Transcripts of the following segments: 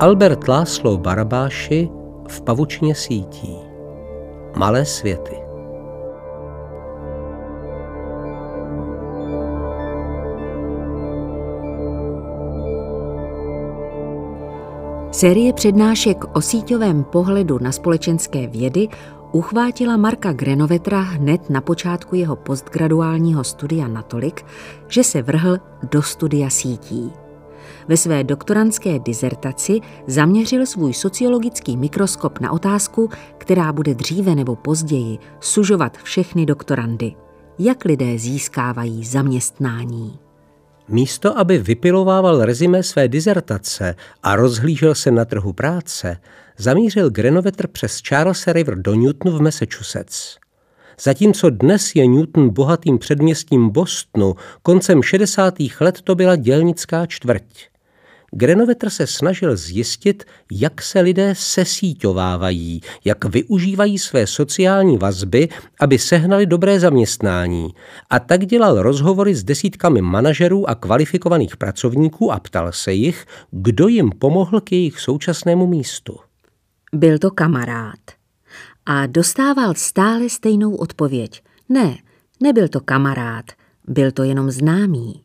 Albert Láslo Barabáši v pavučině sítí. Malé světy. Série přednášek o síťovém pohledu na společenské vědy uchvátila Marka Grenovetra hned na počátku jeho postgraduálního studia natolik, že se vrhl do studia sítí. Ve své doktorantské dizertaci zaměřil svůj sociologický mikroskop na otázku, která bude dříve nebo později sužovat všechny doktorandy. Jak lidé získávají zaměstnání? Místo, aby vypilovával rezime své dizertace a rozhlížel se na trhu práce, zamířil Grenovetr přes Charles River do Newtonu v Massachusetts. Zatímco dnes je Newton bohatým předměstím Bostonu, koncem 60. let to byla dělnická čtvrť. Grenovetr se snažil zjistit, jak se lidé sesíťovávají, jak využívají své sociální vazby, aby sehnali dobré zaměstnání. A tak dělal rozhovory s desítkami manažerů a kvalifikovaných pracovníků a ptal se jich, kdo jim pomohl k jejich současnému místu. Byl to kamarád. A dostával stále stejnou odpověď. Ne, nebyl to kamarád, byl to jenom známý.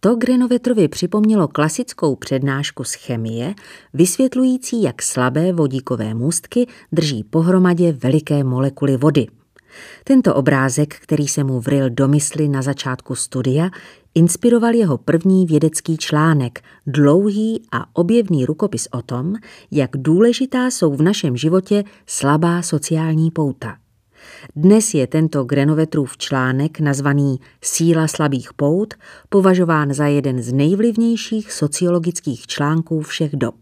To Grenovetrovi připomnělo klasickou přednášku z chemie, vysvětlující, jak slabé vodíkové můstky drží pohromadě veliké molekuly vody. Tento obrázek, který se mu vryl do mysli na začátku studia, inspiroval jeho první vědecký článek, dlouhý a objevný rukopis o tom, jak důležitá jsou v našem životě slabá sociální pouta. Dnes je tento Grenovetrův článek nazvaný Síla slabých pout považován za jeden z nejvlivnějších sociologických článků všech dob.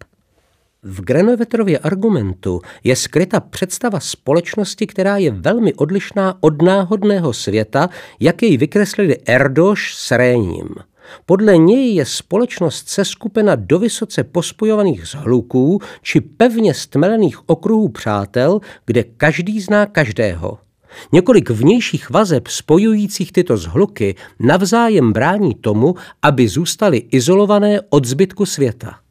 V Grenovetrově argumentu je skryta představa společnosti, která je velmi odlišná od náhodného světa, jak jej vykreslili Erdoš s Réním. Podle něj je společnost seskupena do vysoce pospojovaných zhluků či pevně stmelených okruhů přátel, kde každý zná každého. Několik vnějších vazeb spojujících tyto zhluky navzájem brání tomu, aby zůstaly izolované od zbytku světa.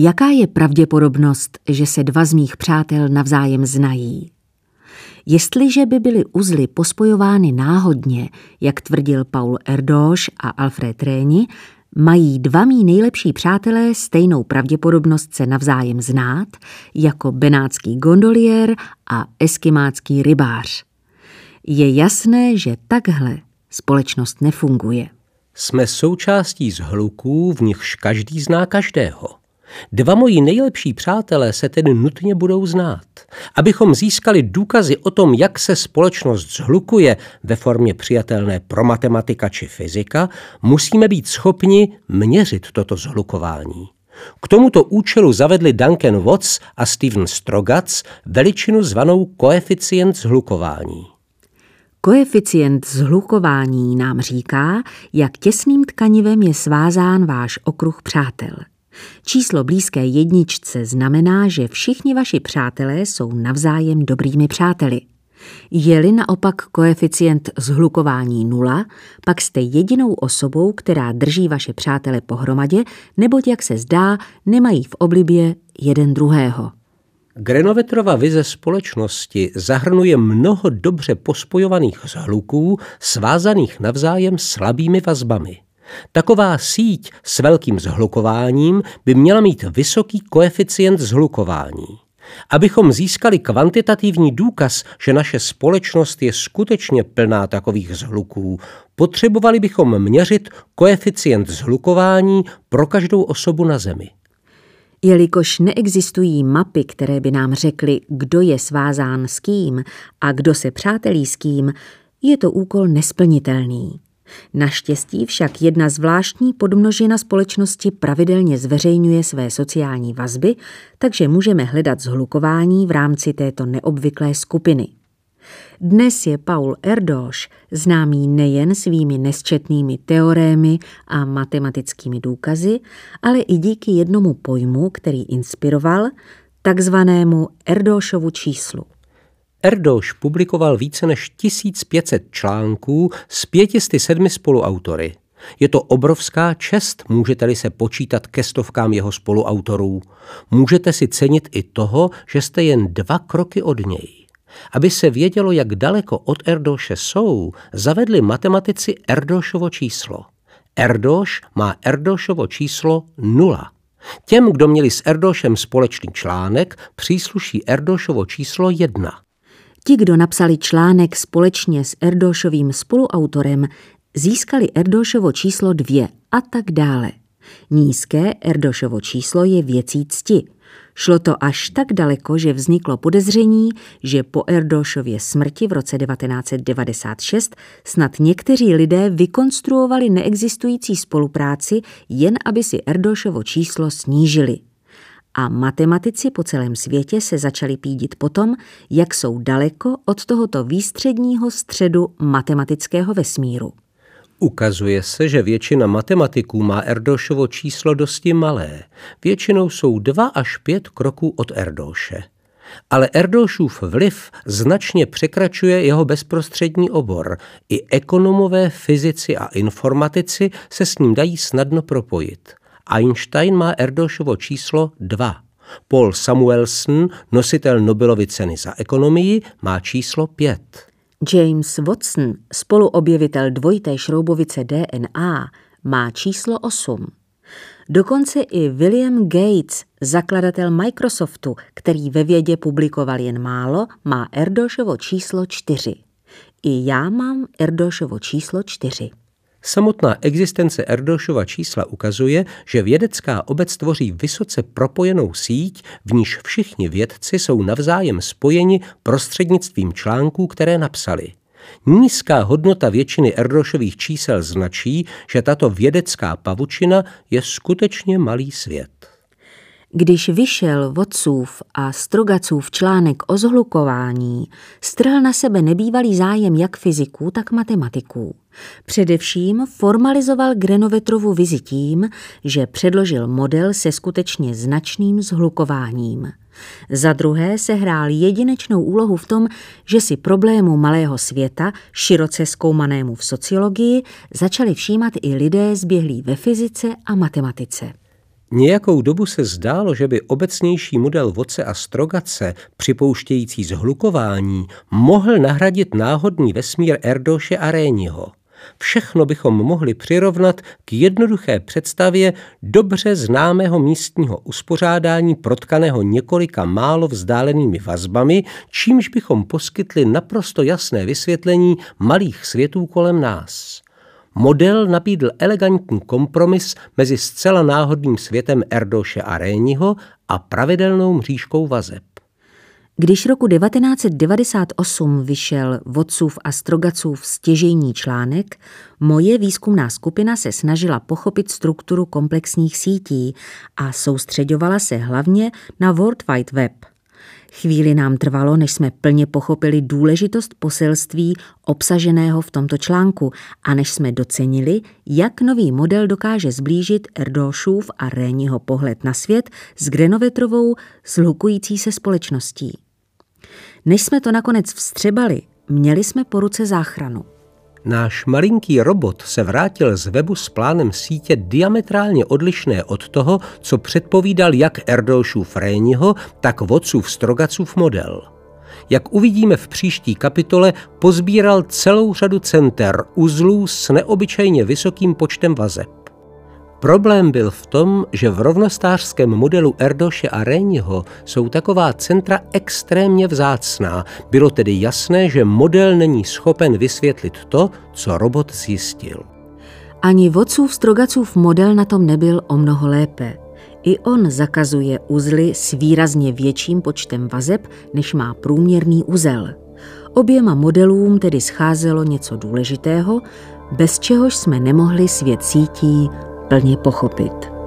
Jaká je pravděpodobnost, že se dva z mých přátel navzájem znají? Jestliže by byly uzly pospojovány náhodně, jak tvrdil Paul Erdoš a Alfred Réni, mají dva mý nejlepší přátelé stejnou pravděpodobnost se navzájem znát, jako benátský gondolier a eskimácký rybář. Je jasné, že takhle společnost nefunguje. Jsme součástí zhluků, v nichž každý zná každého. Dva moji nejlepší přátelé se tedy nutně budou znát. Abychom získali důkazy o tom, jak se společnost zhlukuje ve formě přijatelné pro matematika či fyzika, musíme být schopni měřit toto zhlukování. K tomuto účelu zavedli Duncan Watts a Steven Strogatz veličinu zvanou koeficient zhlukování. Koeficient zhlukování nám říká, jak těsným tkanivem je svázán váš okruh přátel. Číslo blízké jedničce znamená, že všichni vaši přátelé jsou navzájem dobrými přáteli. Je-li naopak koeficient zhlukování nula, pak jste jedinou osobou, která drží vaše přátele pohromadě, neboť, jak se zdá, nemají v oblibě jeden druhého. Grenovetrova vize společnosti zahrnuje mnoho dobře pospojovaných zhluků, svázaných navzájem slabými vazbami. Taková síť s velkým zhlukováním by měla mít vysoký koeficient zhlukování. Abychom získali kvantitativní důkaz, že naše společnost je skutečně plná takových zhluků, potřebovali bychom měřit koeficient zhlukování pro každou osobu na Zemi. Jelikož neexistují mapy, které by nám řekly, kdo je svázán s kým a kdo se přátelí s kým, je to úkol nesplnitelný. Naštěstí však jedna zvláštní podmnožina společnosti pravidelně zveřejňuje své sociální vazby, takže můžeme hledat zhlukování v rámci této neobvyklé skupiny. Dnes je Paul Erdoš známý nejen svými nesčetnými teorémy a matematickými důkazy, ale i díky jednomu pojmu, který inspiroval, takzvanému Erdošovu číslu. Erdoš publikoval více než 1500 článků s 507 spoluautory. Je to obrovská čest, můžete-li se počítat ke stovkám jeho spoluautorů. Můžete si cenit i toho, že jste jen dva kroky od něj. Aby se vědělo, jak daleko od Erdoše jsou, zavedli matematici Erdošovo číslo. Erdoš má Erdošovo číslo nula. Těm, kdo měli s Erdošem společný článek, přísluší Erdošovo číslo jedna. Ti, kdo napsali článek společně s Erdošovým spoluautorem, získali Erdošovo číslo dvě a tak dále. Nízké Erdošovo číslo je věcí cti. Šlo to až tak daleko, že vzniklo podezření, že po Erdošově smrti v roce 1996 snad někteří lidé vykonstruovali neexistující spolupráci, jen aby si Erdošovo číslo snížili. A matematici po celém světě se začali pídit potom, jak jsou daleko od tohoto výstředního středu matematického vesmíru. Ukazuje se, že většina matematiků má Erdošovo číslo dosti malé. Většinou jsou dva až pět kroků od Erdoše. Ale Erdošův vliv značně překračuje jeho bezprostřední obor. I ekonomové, fyzici a informatici se s ním dají snadno propojit. Einstein má Erdošovo číslo 2. Paul Samuelson, nositel Nobelovy ceny za ekonomii, má číslo 5. James Watson, spoluobjevitel dvojité šroubovice DNA, má číslo 8. Dokonce i William Gates, zakladatel Microsoftu, který ve vědě publikoval jen málo, má Erdošovo číslo 4. I já mám Erdošovo číslo 4. Samotná existence Erdošova čísla ukazuje, že vědecká obec tvoří vysoce propojenou síť, v níž všichni vědci jsou navzájem spojeni prostřednictvím článků, které napsali. Nízká hodnota většiny Erdošových čísel značí, že tato vědecká pavučina je skutečně malý svět. Když vyšel vodcův a strogacův článek o zhlukování, strhl na sebe nebývalý zájem jak fyziků, tak matematiků. Především formalizoval Grenovetrovu vizi tím, že předložil model se skutečně značným zhlukováním. Za druhé se hrál jedinečnou úlohu v tom, že si problému malého světa, široce zkoumanému v sociologii, začali všímat i lidé zběhlí ve fyzice a matematice. Nějakou dobu se zdálo, že by obecnější model voce a strogace, připouštějící zhlukování, mohl nahradit náhodný vesmír Erdoše a Réniho. Všechno bychom mohli přirovnat k jednoduché představě dobře známého místního uspořádání protkaného několika málo vzdálenými vazbami, čímž bychom poskytli naprosto jasné vysvětlení malých světů kolem nás. Model nabídl elegantní kompromis mezi zcela náhodným světem Erdoše a Réniho a pravidelnou mřížkou vazeb. Když roku 1998 vyšel Vodcův a Strogacův stěžejní článek, moje výzkumná skupina se snažila pochopit strukturu komplexních sítí a soustředovala se hlavně na World Wide Web – Chvíli nám trvalo, než jsme plně pochopili důležitost poselství obsaženého v tomto článku a než jsme docenili, jak nový model dokáže zblížit Erdošův a Réniho pohled na svět s Grenovetrovou zhlukující se společností. Než jsme to nakonec vstřebali, měli jsme po ruce záchranu. Náš malinký robot se vrátil z webu s plánem sítě diametrálně odlišné od toho, co předpovídal jak Erdošův Réniho, tak Vodcův Strogacův model. Jak uvidíme v příští kapitole, pozbíral celou řadu center, uzlů s neobyčejně vysokým počtem vazeb. Problém byl v tom, že v rovnostářském modelu Erdoše a Réniho jsou taková centra extrémně vzácná. Bylo tedy jasné, že model není schopen vysvětlit to, co robot zjistil. Ani vodcův strogacův model na tom nebyl o mnoho lépe. I on zakazuje uzly s výrazně větším počtem vazeb, než má průměrný uzel. Oběma modelům tedy scházelo něco důležitého, bez čehož jsme nemohli svět sítí plně pochopit.